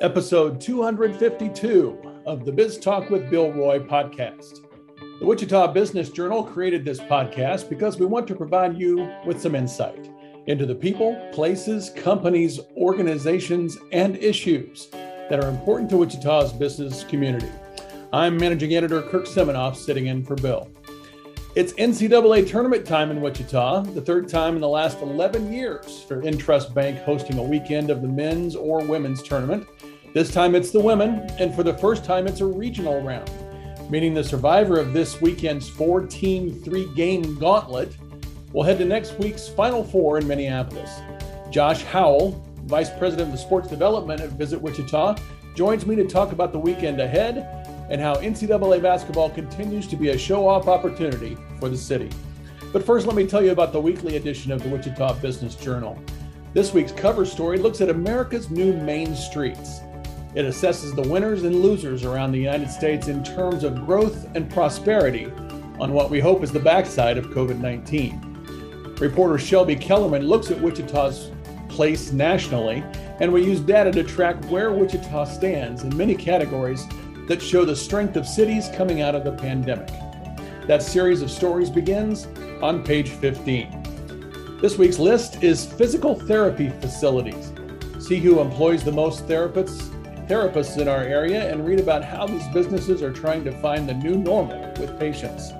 Episode 252 of the Biz Talk with Bill Roy podcast. The Wichita Business Journal created this podcast because we want to provide you with some insight into the people, places, companies, organizations, and issues that are important to Wichita's business community. I'm managing editor Kirk Seminoff sitting in for Bill. It's NCAA tournament time in Wichita, the third time in the last 11 years for Intrust Bank hosting a weekend of the men's or women's tournament. This time it's the women, and for the first time it's a regional round, meaning the survivor of this weekend's four team, three game gauntlet will head to next week's Final Four in Minneapolis. Josh Howell, Vice President of Sports Development at Visit Wichita, joins me to talk about the weekend ahead and how NCAA basketball continues to be a show off opportunity for the city. But first, let me tell you about the weekly edition of the Wichita Business Journal. This week's cover story looks at America's new main streets. It assesses the winners and losers around the United States in terms of growth and prosperity on what we hope is the backside of COVID 19. Reporter Shelby Kellerman looks at Wichita's place nationally, and we use data to track where Wichita stands in many categories that show the strength of cities coming out of the pandemic. That series of stories begins on page 15. This week's list is physical therapy facilities. See who employs the most therapists therapists in our area and read about how these businesses are trying to find the new normal with patients.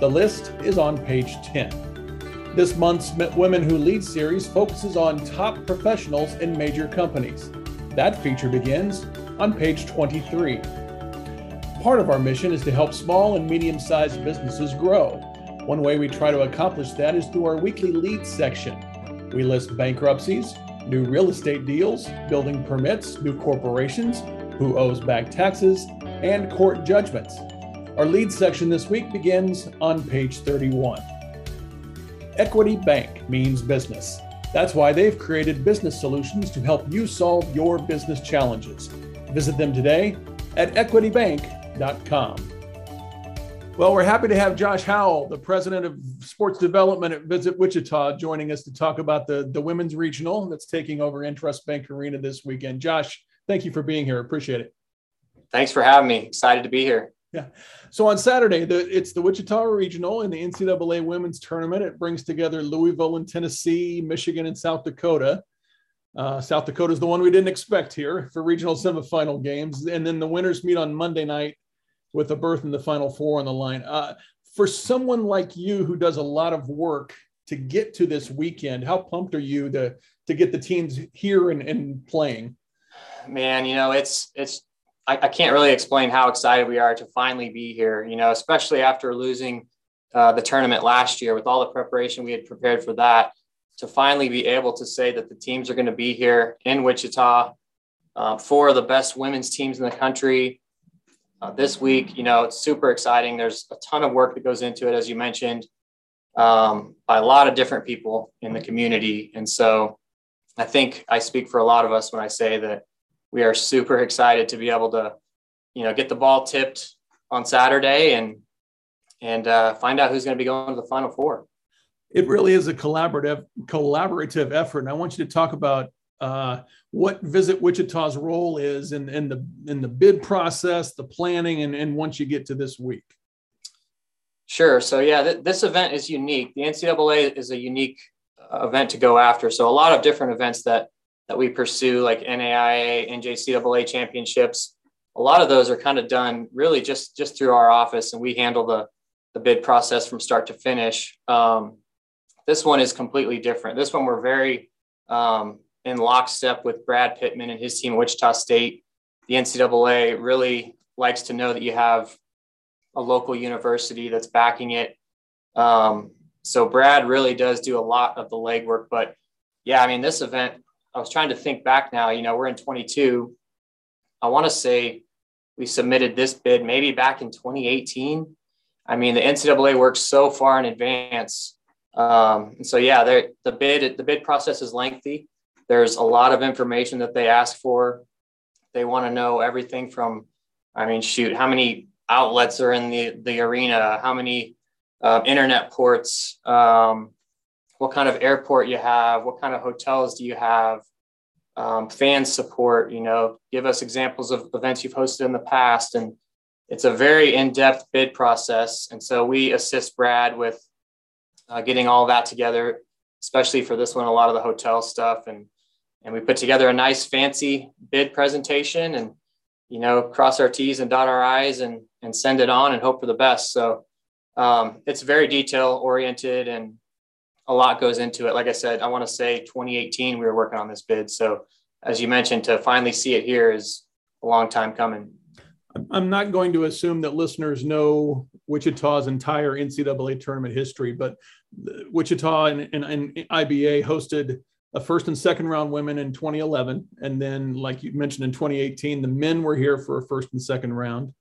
The list is on page 10. This month's Women Who Lead series focuses on top professionals in major companies. That feature begins on page 23. Part of our mission is to help small and medium sized businesses grow. One way we try to accomplish that is through our weekly leads section. We list bankruptcies, new real estate deals, building permits, new corporations, who owes back taxes, and court judgments. Our lead section this week begins on page 31. Equity Bank means business. That's why they've created business solutions to help you solve your business challenges. Visit them today at equitybank.com. Well, we're happy to have Josh Howell, the president of sports development at Visit Wichita, joining us to talk about the, the women's regional that's taking over Intrust Bank Arena this weekend. Josh, thank you for being here. Appreciate it. Thanks for having me. Excited to be here. Yeah. So on Saturday, the, it's the Wichita Regional in the NCAA Women's Tournament. It brings together Louisville and Tennessee, Michigan and South Dakota. Uh, South Dakota is the one we didn't expect here for regional semifinal games. And then the winners meet on Monday night with a berth in the final four on the line. Uh, for someone like you who does a lot of work to get to this weekend, how pumped are you to to get the teams here and, and playing? Man, you know, it's it's I, I, can't really explain how excited we are to finally be here, you know, especially after losing uh, the tournament last year with all the preparation we had prepared for that, to finally be able to say that the teams are going to be here in Wichita, uh, four of the best women's teams in the country, uh, this week. You know, it's super exciting. There's a ton of work that goes into it, as you mentioned, um, by a lot of different people in the community. And so I think I speak for a lot of us when I say that we are super excited to be able to, you know, get the ball tipped on Saturday and and uh, find out who's going to be going to the Final Four. It really is a collaborative collaborative effort, and I want you to talk about uh, what Visit Wichita's role is in, in the in the bid process, the planning, and, and once you get to this week. Sure. So yeah, th- this event is unique. The NCAA is a unique uh, event to go after. So a lot of different events that that we pursue, like NAIA, NJCAA championships, a lot of those are kind of done really just just through our office, and we handle the the bid process from start to finish. Um, this one is completely different. This one we're very um, in lockstep with Brad Pittman and his team, at Wichita State. The NCAA really likes to know that you have a local university that's backing it. Um, so Brad really does do a lot of the legwork. But yeah, I mean, this event, I was trying to think back now, you know, we're in 22. I want to say we submitted this bid maybe back in 2018. I mean, the NCAA works so far in advance. Um, and so, yeah, the bid, the bid process is lengthy. There's a lot of information that they ask for. They want to know everything from, I mean, shoot, how many outlets are in the, the arena, how many uh, internet ports, um, what kind of airport you have, what kind of hotels do you have, um, fan support, you know, give us examples of events you've hosted in the past. And it's a very in-depth bid process. And so we assist Brad with uh, getting all that together, especially for this one, a lot of the hotel stuff. And, and we put together a nice fancy bid presentation and, you know, cross our T's and dot our I's and, and send it on and hope for the best. So um, it's very detail oriented and a lot goes into it. Like I said, I want to say 2018 we were working on this bid. So as you mentioned, to finally see it here is a long time coming. I'm not going to assume that listeners know Wichita's entire NCAA tournament history, but Wichita and, and, and IBA hosted a first and second round women in 2011. And then, like you mentioned, in 2018, the men were here for a first and second round.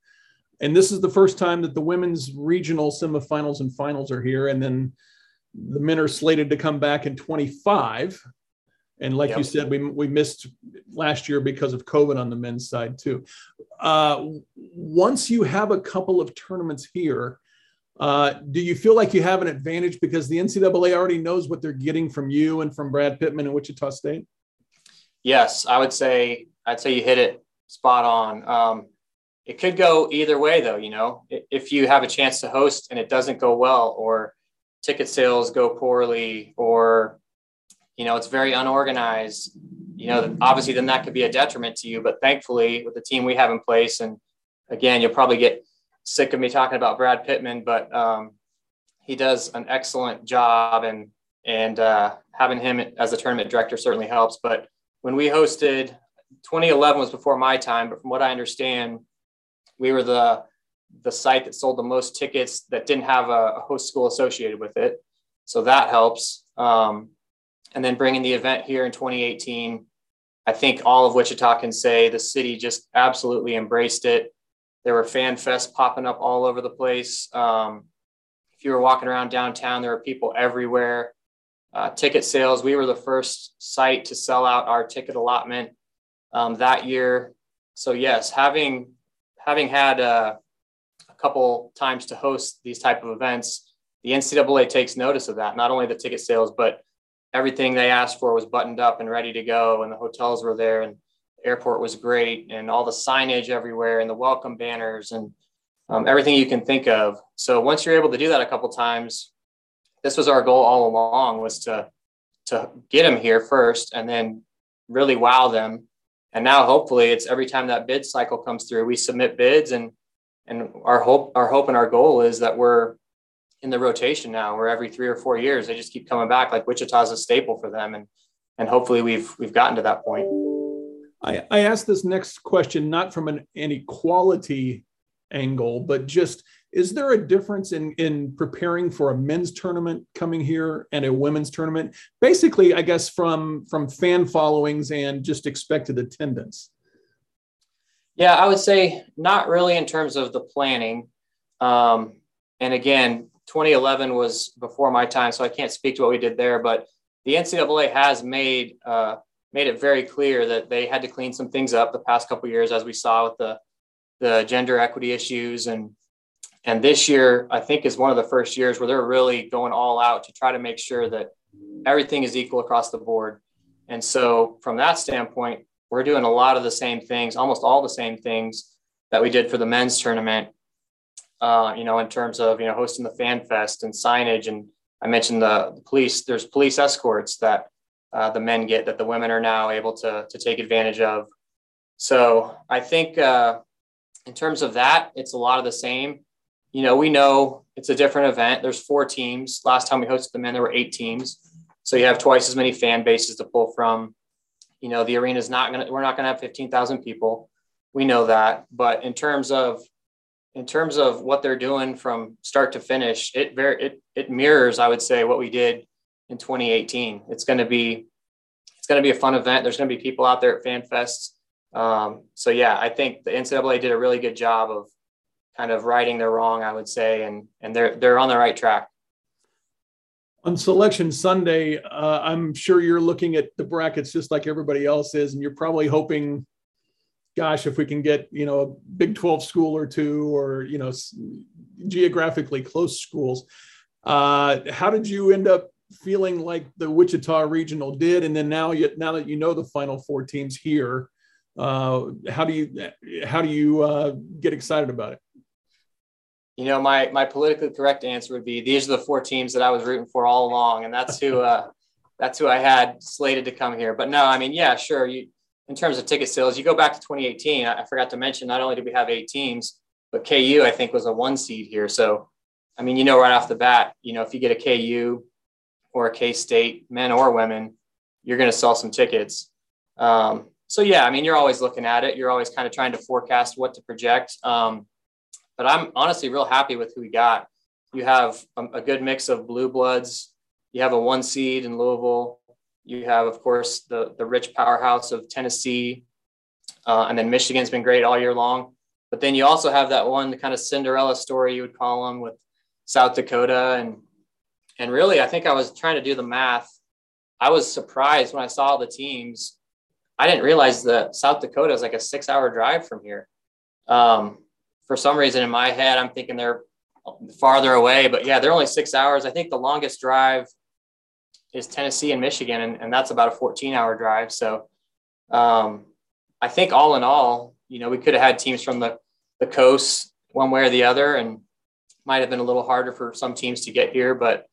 And this is the first time that the women's regional semifinals and finals are here. And then the men are slated to come back in 25. And like yep. you said, we, we missed last year because of COVID on the men's side too. Uh, once you have a couple of tournaments here, uh, do you feel like you have an advantage because the NCAA already knows what they're getting from you and from Brad Pittman and Wichita State? Yes, I would say I'd say you hit it spot on. Um, it could go either way, though. You know, if you have a chance to host and it doesn't go well, or ticket sales go poorly or you know it's very unorganized you know obviously then that could be a detriment to you but thankfully with the team we have in place and again you'll probably get sick of me talking about brad pittman but um, he does an excellent job and and uh, having him as a tournament director certainly helps but when we hosted 2011 was before my time but from what i understand we were the the site that sold the most tickets that didn't have a, a host school associated with it. So that helps. Um, and then bringing the event here in 2018, I think all of Wichita can say the city just absolutely embraced it. There were fan fests popping up all over the place. Um, if you were walking around downtown, there were people everywhere. Uh, ticket sales, we were the first site to sell out our ticket allotment um, that year. So yes, having having had uh, couple times to host these type of events, the NCAA takes notice of that. Not only the ticket sales, but everything they asked for was buttoned up and ready to go, and the hotels were there, and airport was great, and all the signage everywhere, and the welcome banners, and um, everything you can think of. So once you're able to do that a couple times, this was our goal all along was to to get them here first, and then really wow them. And now hopefully it's every time that bid cycle comes through, we submit bids and and our hope our hope and our goal is that we're in the rotation now where every three or four years they just keep coming back like wichita's a staple for them and and hopefully we've we've gotten to that point i i this next question not from an inequality angle but just is there a difference in in preparing for a men's tournament coming here and a women's tournament basically i guess from from fan followings and just expected attendance yeah, I would say not really in terms of the planning. Um, and again, 2011 was before my time, so I can't speak to what we did there. But the NCAA has made uh, made it very clear that they had to clean some things up the past couple years, as we saw with the the gender equity issues and and this year I think is one of the first years where they're really going all out to try to make sure that everything is equal across the board. And so from that standpoint, we're doing a lot of the same things, almost all the same things that we did for the men's tournament. Uh, you know, in terms of you know hosting the fan fest and signage, and I mentioned the, the police. There's police escorts that uh, the men get that the women are now able to to take advantage of. So I think uh, in terms of that, it's a lot of the same. You know, we know it's a different event. There's four teams. Last time we hosted the men, there were eight teams. So you have twice as many fan bases to pull from you know the arena is not going to we're not going to have 15,000 people we know that but in terms of in terms of what they're doing from start to finish it very it, it mirrors i would say what we did in 2018 it's going to be it's going to be a fun event. There's going to be people out there at fan fests um, so yeah i think the ncaa did a really good job of kind of righting their wrong i would say and and they're they're on the right track. On selection Sunday, uh, I'm sure you're looking at the brackets just like everybody else is, and you're probably hoping, gosh, if we can get you know a Big 12 school or two, or you know geographically close schools. Uh, how did you end up feeling like the Wichita Regional did? And then now, you, now that you know the Final Four teams here, uh, how do you how do you uh, get excited about it? You know, my my politically correct answer would be these are the four teams that I was rooting for all along, and that's who uh, that's who I had slated to come here. But no, I mean, yeah, sure. You in terms of ticket sales, you go back to 2018. I, I forgot to mention not only did we have eight teams, but KU I think was a one seed here. So, I mean, you know, right off the bat, you know, if you get a KU or a K State, men or women, you're going to sell some tickets. Um, so yeah, I mean, you're always looking at it. You're always kind of trying to forecast what to project. Um, but I'm honestly real happy with who we got. You have a, a good mix of blue bloods. You have a one seed in Louisville. You have, of course, the the rich powerhouse of Tennessee, uh, and then Michigan's been great all year long. But then you also have that one kind of Cinderella story you would call them with South Dakota and and really, I think I was trying to do the math. I was surprised when I saw the teams. I didn't realize that South Dakota is like a six hour drive from here. Um, for some reason, in my head, I'm thinking they're farther away, but yeah, they're only six hours. I think the longest drive is Tennessee and Michigan, and, and that's about a 14 hour drive. So um, I think all in all, you know, we could have had teams from the, the coast one way or the other, and might have been a little harder for some teams to get here, but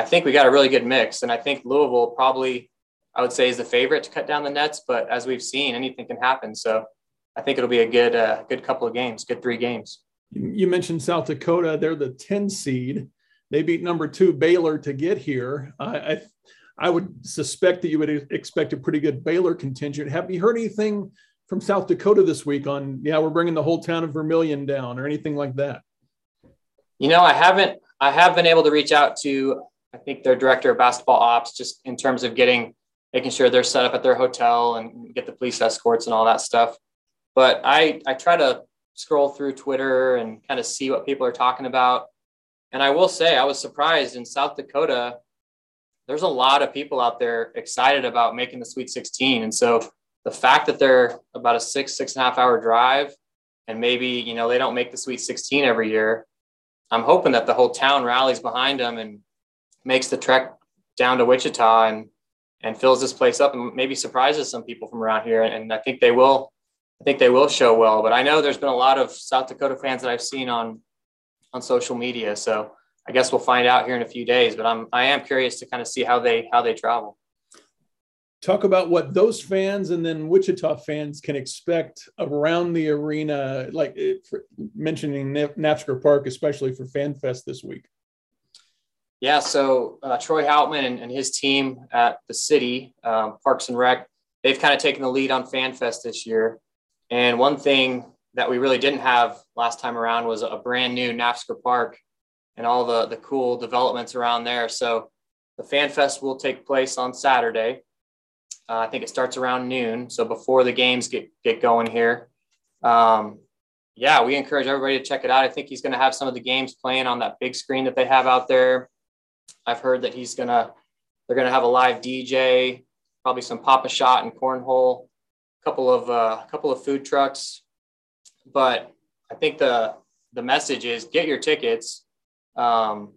I think we got a really good mix. And I think Louisville probably, I would say, is the favorite to cut down the nets, but as we've seen, anything can happen. So I think it'll be a good, uh, good couple of games, good three games. You mentioned South Dakota; they're the 10 seed. They beat number two Baylor to get here. I, I would suspect that you would expect a pretty good Baylor contingent. Have you heard anything from South Dakota this week on, yeah, we're bringing the whole town of Vermillion down or anything like that? You know, I haven't, I have been able to reach out to, I think their director of basketball ops, just in terms of getting, making sure they're set up at their hotel and get the police escorts and all that stuff. But I, I try to scroll through Twitter and kind of see what people are talking about. And I will say, I was surprised in South Dakota there's a lot of people out there excited about making the Sweet 16. And so the fact that they're about a six, six and a half hour drive, and maybe, you know, they don't make the Sweet 16 every year, I'm hoping that the whole town rallies behind them and makes the trek down to Wichita and and fills this place up and maybe surprises some people from around here. And I think they will, I think they will show well. But I know there's been a lot of South Dakota fans that I've seen on on social media. So I guess we'll find out here in a few days. But I'm I am curious to kind of see how they how they travel. Talk about what those fans and then Wichita fans can expect around the arena, like eh, mentioning Naftzger Park, especially for FanFest this week. Yeah, so uh, Troy Houtman and, and, his team at the city, um, Parks and Rec, they've kind of taken the lead on FanFest this year. And one thing that we really didn't have last time around was a brand new Naftzger Park and all the, the cool developments around there. So the Fan Fest will take place on Saturday. Uh, I think it starts around noon. So before the games get, get going here. Um, yeah, we encourage everybody to check it out. I think he's going to have some of the games playing on that big screen that they have out there. I've heard that he's to, they're to have a live DJ, probably some Pop-A-Shot and cornhole, a couple of, uh, a couple of food trucks. But I think the, the message is get your tickets um,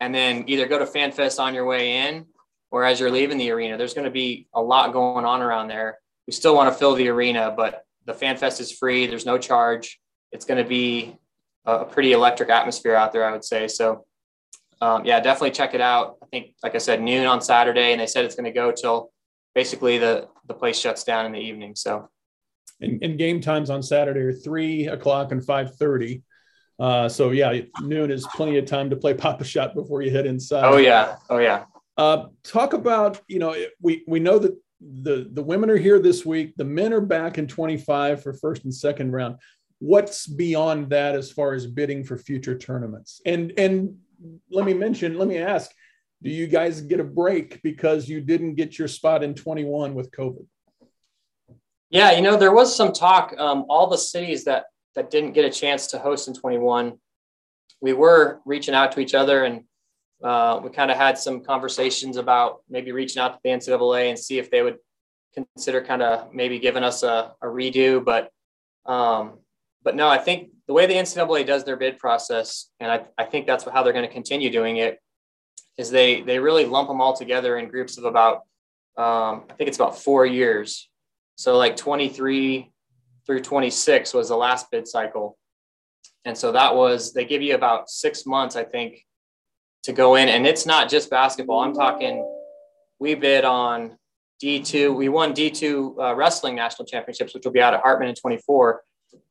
and then either go to FanFest on your way in or as you're leaving the arena. There's going to be a lot going on around there. We still want to fill the arena, but the FanFest is free. There's no charge. It's going to be a pretty electric atmosphere out there, I would say. So, um, yeah, definitely check it out. I think, like I said, noon on Saturday, and they said it's going to go till basically the the place shuts down in the evening. So, and, and game times on Saturday are three o'clock and five thirty. Uh, so yeah, noon is plenty of time to play Pop-A-Shot before you head inside. Oh yeah, oh yeah. Uh, talk about you know we we know that the the women are here this week. The men are back in 25 for first and second round. What's beyond that as far as bidding for future tournaments? And and let me mention, let me ask, do you guys get a break because you didn't get your spot in 21 with COVID? Yeah, you know there was some talk. Um, all the cities that that didn't get a chance to host in 21, we were reaching out to each other and uh, we kind of had some conversations about maybe reaching out to the NCAA and see if they would consider kind of maybe giving us a, a redo. But um, but no, I think the way the NCAA does their bid process, and I, I think that's how they're going to continue doing it, is they they really lump them all together in groups of about um, I think it's about four years. So like 23 through 26 was the last bid cycle. And so that was, they give you about six months, I think, to go in. And it's not just basketball. I'm talking, we bid on D2. We won D2 uh, wrestling national championships, which will be out at Hartman in 24.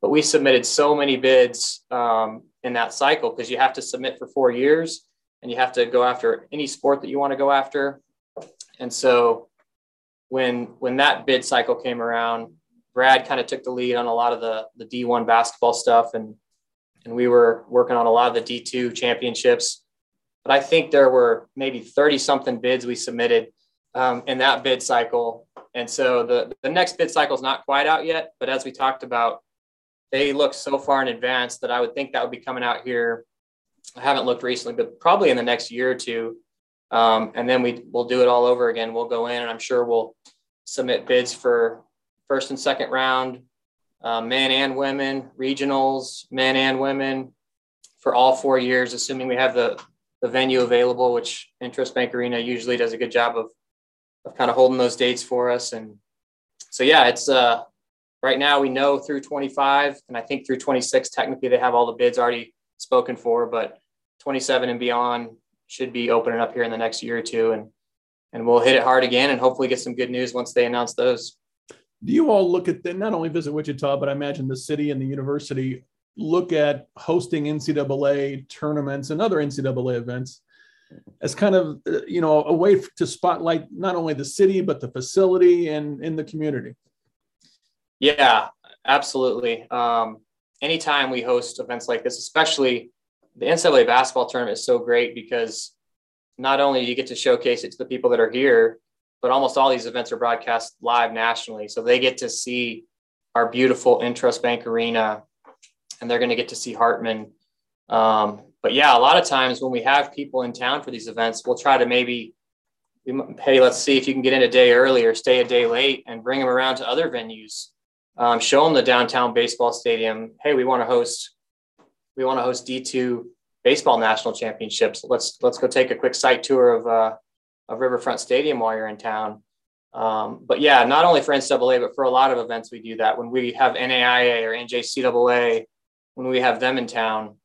But we submitted so many bids um, in that cycle because you have to submit for four years and you have to go after any sport that you want to go after. And so when when that bid cycle came around, Brad kind of took the lead on a lot of the the D1 basketball stuff, and and we were working on a lot of the D2 championships. But I think there were maybe 30 something bids we submitted um, in that bid cycle. And so the, the next bid cycle is not quite out yet, but as we talked about, they look so far in advance that I would think that would be coming out here. I haven't looked recently, but probably in the next year or two. Um, and then we we'll do it all over again. We'll go in and I'm sure we'll submit bids for first and second round, uh, men and women, regionals, men and women for all four years, assuming we have the, the venue available, which Intrust Bank Arena usually does a good job of, of kind of holding those dates for us. And so, yeah, it's uh, right now we know through 25, and I think through 26, technically they have all the bids already spoken for, but 27 and beyond should be opening up here in the next year or two. And, and we'll hit it hard again and hopefully get some good news once they announce those. Do you all look at the, not only visit Wichita, but I imagine the city and the university look at hosting NCAA tournaments and other NCAA events as kind of, you know, a way to spotlight not only the city, but the facility and in the community? Yeah, absolutely. Um, anytime we host events like this, especially the NCAA basketball tournament is so great because not only do you get to showcase it to the people that are here, but almost all these events are broadcast live nationally. So they get to see our beautiful Intrust Bank Arena and they're going to get to see Hartman. Um, but yeah, a lot of times when we have people in town for these events, we'll try to maybe, hey, let's see if you can get in a day early or stay a day late and bring them around to other venues. Um, show them the downtown baseball stadium. Hey, we want to host we want to host D2 baseball national championships. Let's let's go take a quick site tour of uh, of Riverfront Stadium while you're in town. Um, but yeah, not only for NCAA, but for a lot of events, we do that. When we have NAIA or NJCAA, when we have them in town,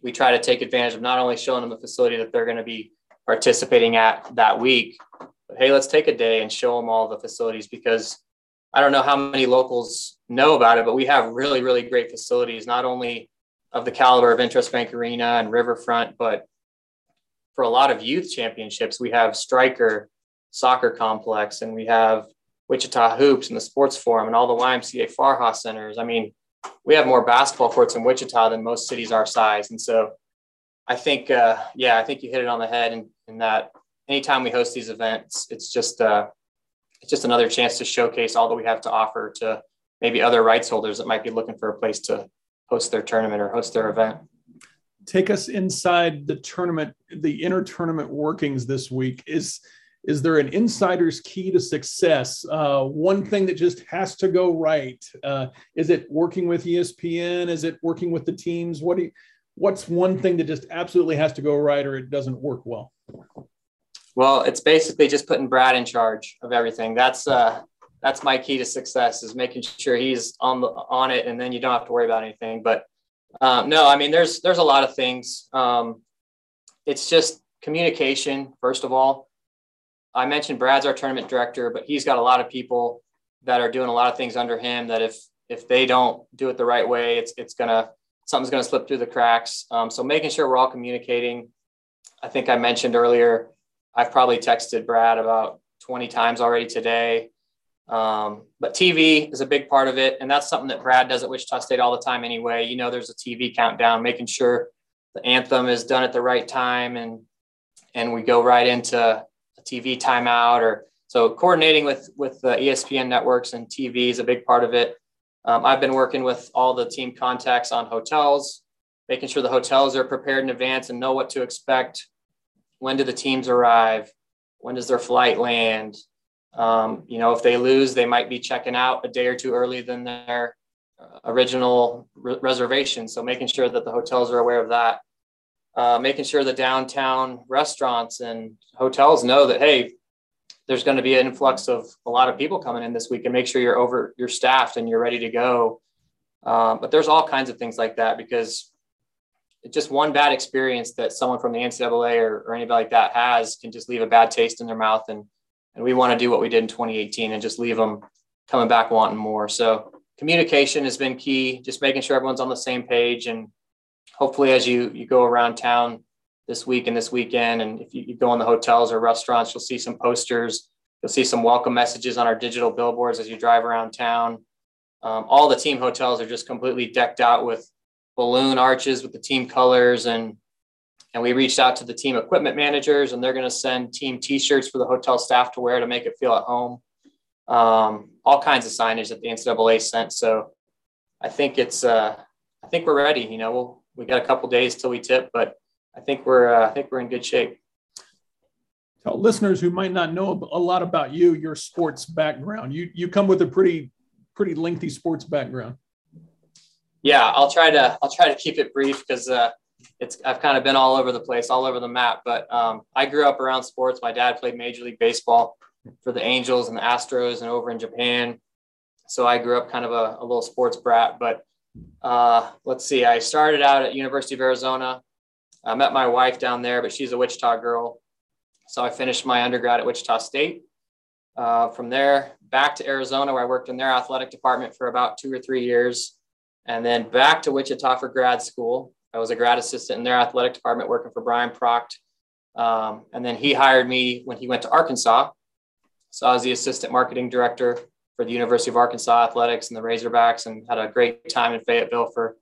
we try to take advantage of not only showing them the facility that they're going to be participating at that week, but hey, let's take a day and show them all the facilities because I don't know how many locals know about it, but we have really, really great facilities, not only of the caliber of Intrust Bank Arena and Riverfront, but for a lot of youth championships, we have Stryker Soccer Complex and we have Wichita Hoops and the Sports Forum and all the YMCA Farha centers. I mean, we have more basketball courts in Wichita than most cities our size. And so I think, uh, yeah, I think you hit it on the head in, in that anytime we host these events, it's just, uh, it's just another chance to showcase all that we have to offer to maybe other rights holders that might be looking for a place to host their tournament or host their event. Take us inside the tournament, the inner tournament workings this week. Is is there an insider's key to success? Uh, one thing that just has to go right? Uh, is it working with ESPN? Is it working with the teams? What do you, what's one thing that just absolutely has to go right or it doesn't work well? Well, it's basically just putting Brad in charge of everything. That's uh, that's my key to success is making sure he's on the on it, and then you don't have to worry about anything. But um, no, I mean, there's there's a lot of things. Um, it's just communication first of all. I mentioned Brad's our tournament director, but he's got a lot of people that are doing a lot of things under him. That if if they don't do it the right way, it's it's gonna something's gonna slip through the cracks. Um, so making sure we're all communicating. I think I mentioned earlier. I've probably texted Brad about 20 times already today. Um, but TV is a big part of it. And that's something that Brad does at Wichita State all the time anyway. You know, there's a TV countdown, making sure the anthem is done at the right time and and we go right into a TV timeout or so coordinating with with the ESPN networks and TV is a big part of it. Um, I've been working with all the team contacts on hotels, making sure the hotels are prepared in advance and know what to expect. When do the teams arrive? When does their flight land? Um, you know, if they lose, they might be checking out a day or two early than their uh, original re- reservation. So making sure that the hotels are aware of that. uh, making sure the downtown restaurants and hotels know that hey, there's going to be an influx of a lot of people coming in this week, and make sure you're over, you're staffed, and you're ready to go. Um, but there's all kinds of things like that because just one bad experience that someone from the NCAA or, or anybody like that has can just leave a bad taste in their mouth. And, and we want to do what we did in 2018 and just leave them coming back wanting more. So communication has been key, just making sure everyone's on the same page. And hopefully as you, you go around town this week and this weekend, and if you, you go in the hotels or restaurants, you'll see some posters, you'll see some welcome messages on our digital billboards as you drive around town. Um, all the team hotels are just completely decked out with balloon arches with the team colors and and we reached out to the team equipment managers and they're going to send team t-shirts for the hotel staff to wear to make it feel at home. Um, all kinds of signage that the ncaa sent so i think it's uh, i think we're ready you know we'll, we got a couple days till we tip but i think we're uh, i think we're in good shape. Tell listeners who might not know a lot about you your sports background. You you come with a pretty pretty lengthy sports background yeah, I'll try to I'll try to keep it brief because uh, it's I've kind of been all over the place, all over the map. But um, I grew up around sports. My dad played Major League Baseball for the Angels and the Astros, and over in Japan. So I grew up kind of a, a little sports brat. But uh, let's see, I started out at University of Arizona. I met my wife down there, but she's a Wichita girl. So I finished my undergrad at Wichita State. Uh, from there, back to Arizona, where I worked in their athletic department for about two or three years and then back to Wichita for grad school. I was a grad assistant in their athletic department working for Brian Proct. Um, and then he hired me when he went to Arkansas. So I was the assistant marketing director for the University of Arkansas Athletics and the Razorbacks and had a great time in Fayetteville for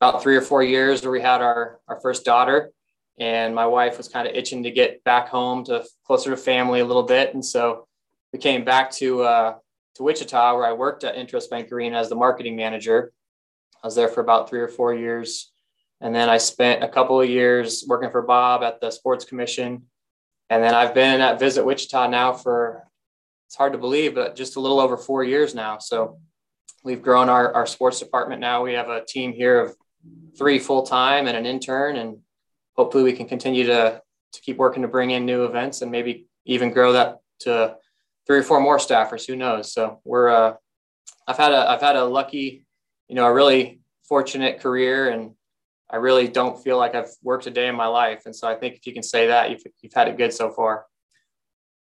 about three or four years where we had our, our first daughter. And my wife was kind of itching to get back home to closer to family a little bit. And so we came back to, uh, to Wichita where I worked at Intrust Bank Arena as the marketing manager. I was there for about three or four years. And then I spent a couple of years working for Bob at the Sports Commission. And then I've been at Visit Wichita now for, it's hard to believe, but just a little over four years now. So we've grown our, our sports department now. We have a team here of three full time and an intern. And hopefully we can continue to, to keep working to bring in new events and maybe even grow that to three or four more staffers. Who knows? So we're, uh, I've had a, I've had a lucky you know, a really fortunate career and I really don't feel like I've worked a day in my life. And so I think if you can say that, you've, you've had it good so far.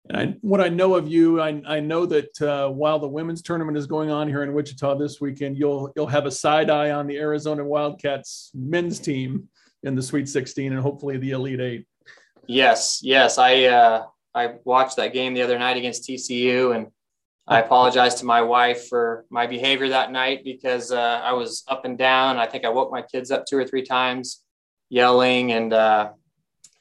And I, what I know of you, I, I know that uh, while the women's tournament is going on here in Wichita this weekend, you'll you'll have a side eye on the Arizona Wildcats men's team in the Sweet 16 and hopefully the Elite Eight. Yes, yes, I uh, I watched that game the other night against TCU, and I apologize to my wife for my behavior that night because uh, I was up and down. I think I woke my kids up two or three times, yelling and uh,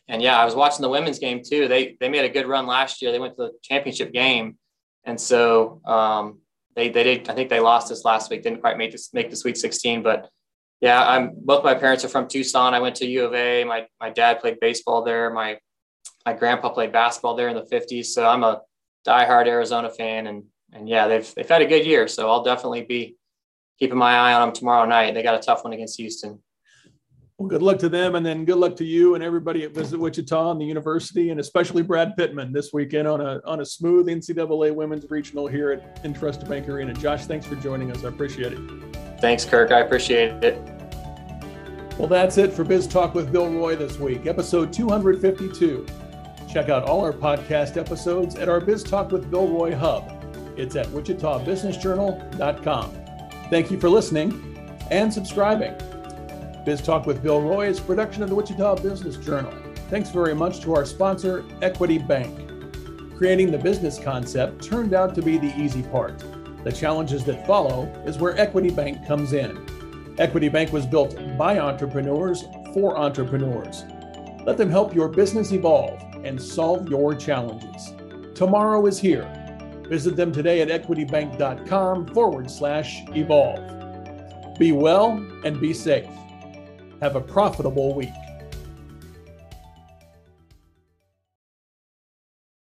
and yeah, I was watching the women's game too. They they made a good run last year. They went to the championship game, and so um, they they did. I think they lost this last week. Didn't quite make this make the Sweet 16, but yeah, I'm both my parents are from Tucson. I went to U of A. My my dad played baseball there. My my grandpa played basketball there in the 50s. So I'm a diehard Arizona fan, and and yeah, they've they've had a good year. So I'll definitely be keeping my eye on them tomorrow night. They got a tough one against Houston. Well, good luck to them, and then good luck to you and everybody at Visit Wichita and the university, and especially Brad Pittman this weekend on a on a smooth NCAA women's regional here at Intrust Bank Arena. Josh, thanks for joining us. I appreciate it. Thanks, Kirk. I appreciate it. Well, that's it for Biz Talk with Bill Roy this week, episode 252. Check out all our podcast episodes at our Biz Talk with Bill Roy hub it's at wichitabusinessjournal.com. Thank you for listening and subscribing. Biz Talk with Bill Roy is production of the Wichita Business Journal. Thanks very much to our sponsor, Equity Bank. Creating the business concept turned out to be the easy part. The challenges that follow is where Equity Bank comes in. Equity Bank was built by entrepreneurs for entrepreneurs. Let them help your business evolve and solve your challenges. Tomorrow is here Visit them today at equitybank.com forward slash evolve. Be well and be safe. Have a profitable week.